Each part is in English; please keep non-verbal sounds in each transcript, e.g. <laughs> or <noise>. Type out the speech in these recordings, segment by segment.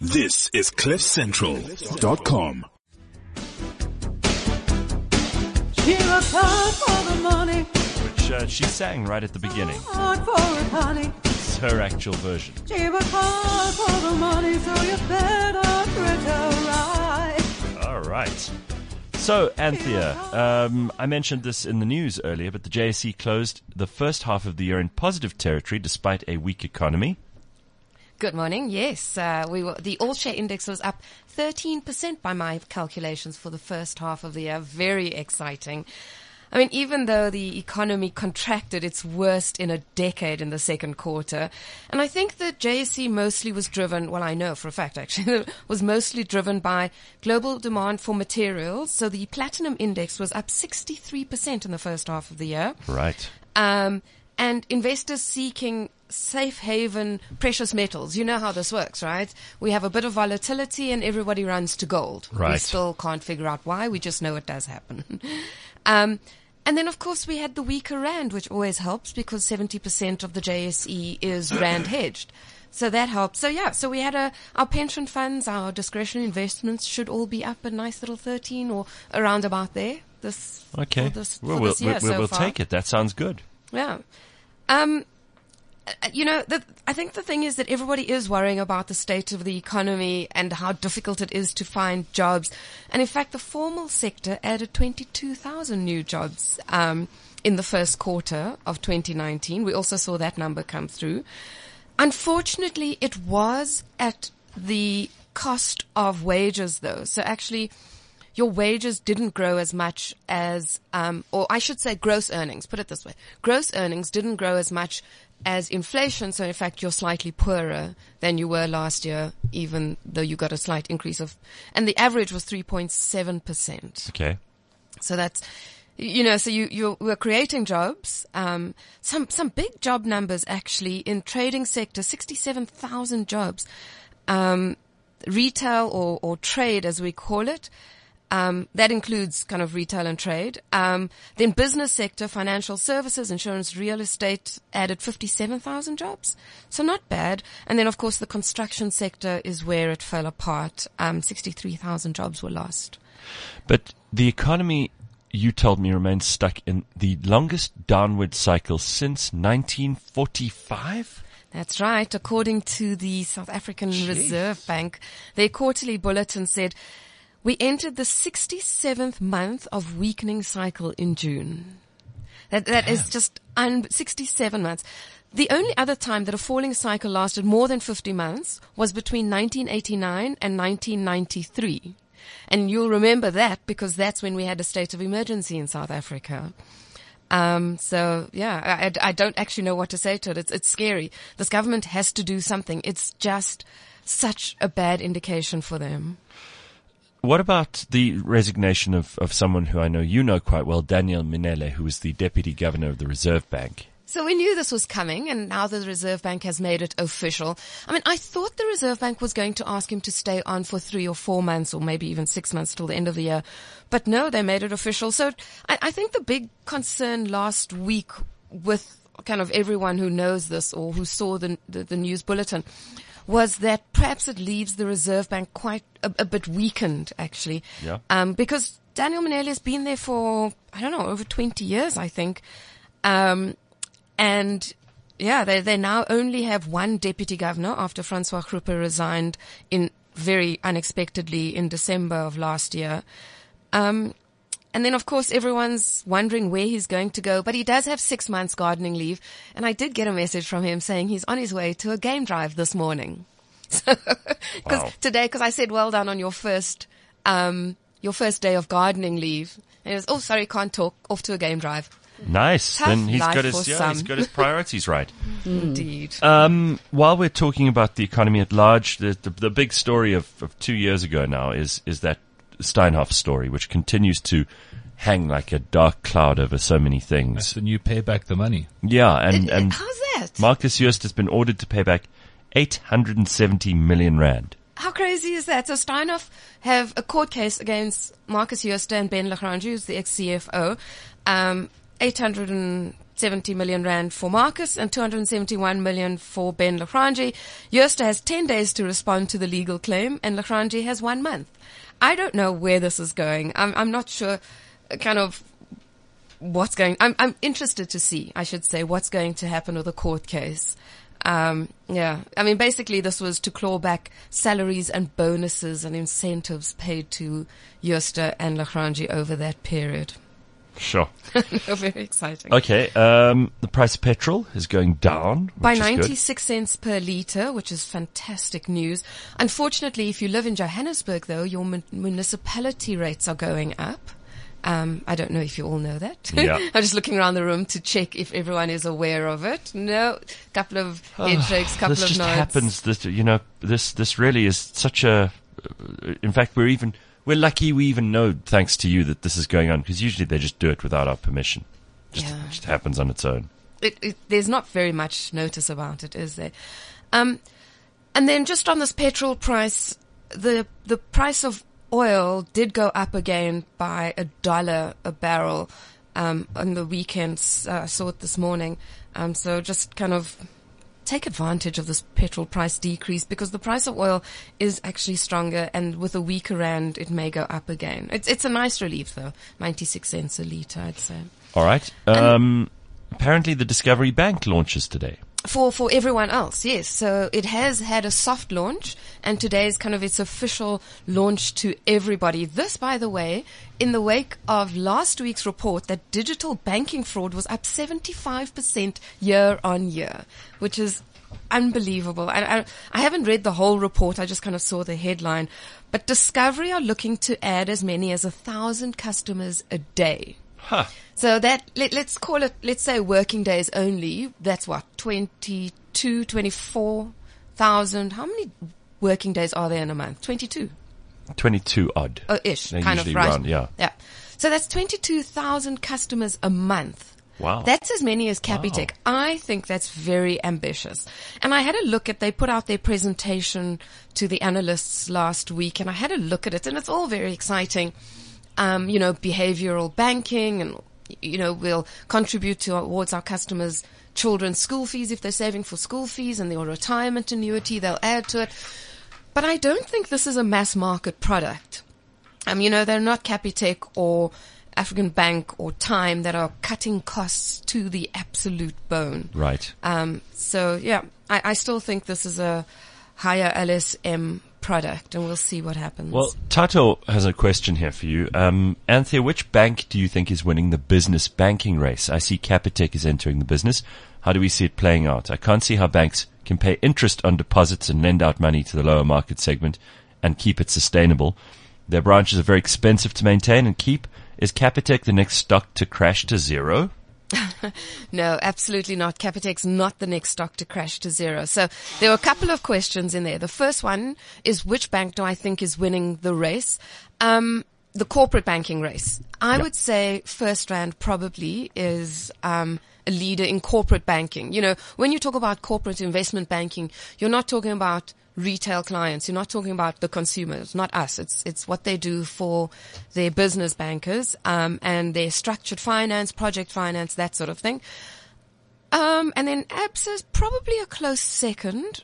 This is CliffCentral.com. She works hard for the money, which uh, she sang right at the beginning. hard for it, honey. It's her actual version. She works hard for the money, so you better treat her right. All right. So, Anthea, um, I mentioned this in the news earlier, but the JSE closed the first half of the year in positive territory despite a weak economy. Good morning. Yes, uh, we were, the all share index was up 13% by my calculations for the first half of the year. Very exciting. I mean, even though the economy contracted its worst in a decade in the second quarter, and I think that JSE mostly was driven, well, I know for a fact actually, <laughs> was mostly driven by global demand for materials. So the platinum index was up 63% in the first half of the year. Right. Um, and investors seeking safe haven precious metals. You know how this works, right? We have a bit of volatility and everybody runs to gold. We still can't figure out why. We just know it does happen. <laughs> um, and then of course we had the weaker rand, which always helps because 70% of the JSE is <coughs> rand hedged. So that helps. So yeah, so we had a, our pension funds, our discretionary investments should all be up a nice little 13 or around about there. This, Okay. this, well, we'll, we'll, so we'll take it. That sounds good. Yeah. Um, you know, the, I think the thing is that everybody is worrying about the state of the economy and how difficult it is to find jobs. And in fact, the formal sector added 22,000 new jobs, um, in the first quarter of 2019. We also saw that number come through. Unfortunately, it was at the cost of wages though. So actually, your wages didn't grow as much as, um, or I should say gross earnings, put it this way. Gross earnings didn't grow as much as inflation. So in fact, you're slightly poorer than you were last year, even though you got a slight increase of, and the average was 3.7%. Okay. So that's, you know, so you, you were creating jobs, um, some, some big job numbers actually in trading sector, 67,000 jobs, um, retail or, or trade as we call it. Um, that includes kind of retail and trade. Um, then business sector, financial services, insurance, real estate added 57,000 jobs. So not bad. And then of course the construction sector is where it fell apart. Um, 63,000 jobs were lost. But the economy, you told me, remains stuck in the longest downward cycle since 1945? That's right. According to the South African Reserve Bank, their quarterly bulletin said, we entered the 67th month of weakening cycle in June. That, that is just un- 67 months. The only other time that a falling cycle lasted more than 50 months was between 1989 and 1993. And you'll remember that because that's when we had a state of emergency in South Africa. Um, so yeah, I, I- I don't actually know what to say to it. It's, it's scary. This government has to do something. It's just such a bad indication for them. What about the resignation of, of someone who I know you know quite well, Daniel Mminele, who was the deputy governor of the Reserve Bank? So we knew this was coming and now the Reserve Bank has made it official. I mean, I thought the Reserve Bank was going to ask him to stay on for three or four months or maybe even six months till the end of the year. But no, they made it official. So I, I think the big concern last week with kind of everyone who knows this or who saw the, the, the news bulletin was that perhaps it leaves the Reserve Bank quite a, a bit weakened actually. Yeah. Um, because Daniel Mminele has been there for, I don't know, over 20 years, I think. Um, and yeah, they, they now only have one deputy governor after Francois Groepe resigned in very unexpectedly in December of last year. Um, and then of course everyone's wondering where he's going to go, but he does have six months gardening leave. And I did get a message from him saying he's on his way to a game drive this morning. <laughs> So, cause Wow. today, cause I said, well done on your first, um, your first day of gardening leave. And he was, oh, sorry, can't talk, off to a game drive. Nice. Tough then he's got his yeah, he's got his priorities right. <laughs> Indeed. Um, while we're talking about the economy at large, the, the, the big story of, of two years ago now is is that Steinhoff story, which continues to hang like a dark cloud over so many That's things. the new pay back the money. Yeah, and and How's that? Markus Jooste has been ordered to pay back 870 million rand. How crazy is that? So Steinhoff have a court case against Markus Jooste and Ben la Grange, who's the ex-CFO, um, 270 million rand for Markus and 271 million for Ben la Grange. Jooste has 10 days to respond to the legal claim and la Grange has one month. I don't know where this is going. I'm, I'm not sure uh, kind of what's going, I'm, I'm interested to see, I should say, what's going to happen with the court case. Um, yeah, I mean, basically this was to claw back salaries and bonuses and incentives paid to Jooste and la Grange over that period. Sure. <laughs> no, very exciting. Okay. Um, the price of petrol is going down By which is good. 96 cents per litre, which is fantastic news. Unfortunately, if you live in Johannesburg though, your mun- municipality rates are going up. Um, I don't know if you all know that. Yeah. <laughs> I'm just looking around the room to check if everyone is aware of it. No, couple of head shakes, couple this of just nods. happens. This, you know, this this really is such a. In fact, we're even we're lucky we even know, thanks to you, that this is going on because usually they just do it without our permission. Just, Yeah. just happens on its own. it, it, there's not very much notice about it, is there? Um, and then just on this petrol price, the the price of oil did go up again by a dollar a barrel um, on the weekends. Uh, I saw it this morning. Um, so just kind of take advantage of this petrol price decrease because the price of oil is actually stronger, and with a weaker rand, it may go up again. It's it's a nice relief though, ninety six cents a liter, I'd say. All right. Um, apparently, the Discovery Bank launches today. For for everyone else. Yes, so it has had a soft launch, and today is kind of its official launch to everybody. This, by the way, in the wake of last week's report that digital banking fraud was up seventy five percent year on year, which is unbelievable. I, I, I haven't read the whole report. I just kind of saw the headline. But Discovery are looking to add as many as a thousand customers a day. Huh. So that, let, let's call it, let's say working days only. That's what, 22, 24,000. How many working days are there in a month? 22. Twenty-two odd. Oh, ish. They kind of right. round, yeah. Yeah. So that's 22,000 customers a month. Wow. That's as many as Capitec. I think that's very ambitious. And I had a look at, they put out their presentation to the analysts last week and I had a look at it and it's all very exciting. Um, you know, behavioral banking and, you know, we'll contribute towards our customers' children's school fees if they're saving for school fees and their retirement annuity, they'll add to it. But I don't think this is a mass market product. Um, you know, they're not Capitec or African Bank or Tyme that are cutting costs to the absolute bone. Right. Um, so yeah, I, I still think this is a higher LSM product and we'll see what happens. Well, Tato has a question here for you. Um, Anthea, which bank do you think is winning the business banking race? I see Capitec is entering the business. How do we see it playing out? I can't see how banks can pay interest on deposits and lend out money to the lower market segment and keep it sustainable. Their branches are very expensive to maintain and keep. Is Capitec the next stock to crash to zero? <laughs> No, absolutely not. Capitec's not the next stock to crash to zero. So there were a couple of questions in there. The first one is which bank do I think is winning the race? Um, the corporate banking race. I Yeah. would say FirstRand probably is um, a leader in corporate banking. You know, when you talk about corporate investment banking, you're not talking about retail clients. You're not talking about the consumers, not us. It's it's what they do for their business bankers um, and their structured finance, project finance, that sort of thing. Um, and then ABSA is probably a close second.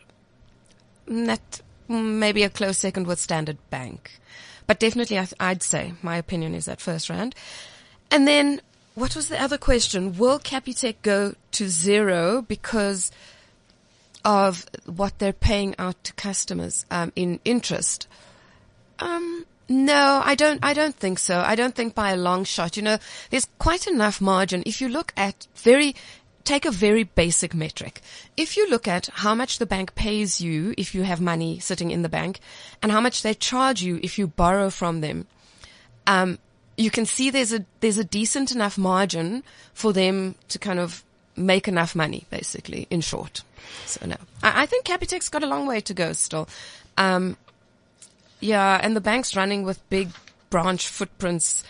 That maybe a close second with Standard Bank, but definitely I I'd say my opinion is that FirstRand. And then what was the other question? Will Capitec go to zero because of what they're paying out to customers um, in interest? Um, no, I don't. I don't think so. I don't think by a long shot. You know, there's quite enough margin. If you look at very, take a very basic metric. If you look at how much the bank pays you if you have money sitting in the bank, and how much they charge you if you borrow from them, um, you can see there's a there's a decent enough margin for them to kind of make enough money, basically. In short, so no, I, I think Capitec's got a long way to go still. Um, yeah, and the bank's running with big branch footprints.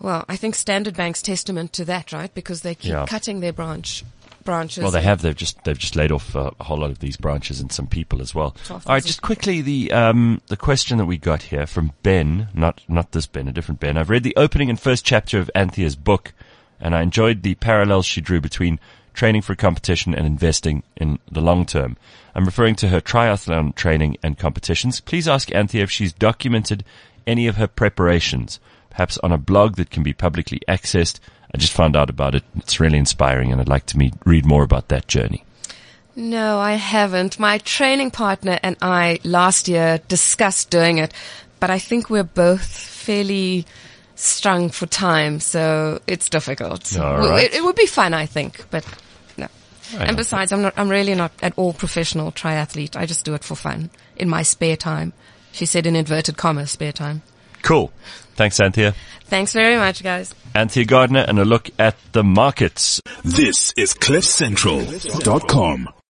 Well, I think Standard Bank's testament to that, right? Because they keep Yeah. cutting their branch branches. Well, they have. They've just they've just laid off uh, a whole lot of these branches and some people as well. All right, just quickly the um the question that we got here from Ben, not not this Ben, a different Ben. I've read the opening and first chapter of Anthea's book, and I enjoyed the parallels she drew between training for competition and investing in the long term. I'm referring to her triathlon training and competitions. Please ask Anthea if she's documented any of her preparations, perhaps on a blog that can be publicly accessed. I just found out about it. It's really inspiring and I'd like to meet, read more about that journey. No, I haven't. My training partner and I last year discussed doing it, but I think we're both fairly strung for time, so it's difficult. All right. It, it would be fun, I think, but no. Right. And besides, I'm not. I'm really not at all professional triathlete. I just do it for fun in my spare time. She said in inverted commas, spare time. Cool. Thanks, Anthea. Thanks very much, guys. Anthea Gardner and a look at the markets. This is CliffCentral.com.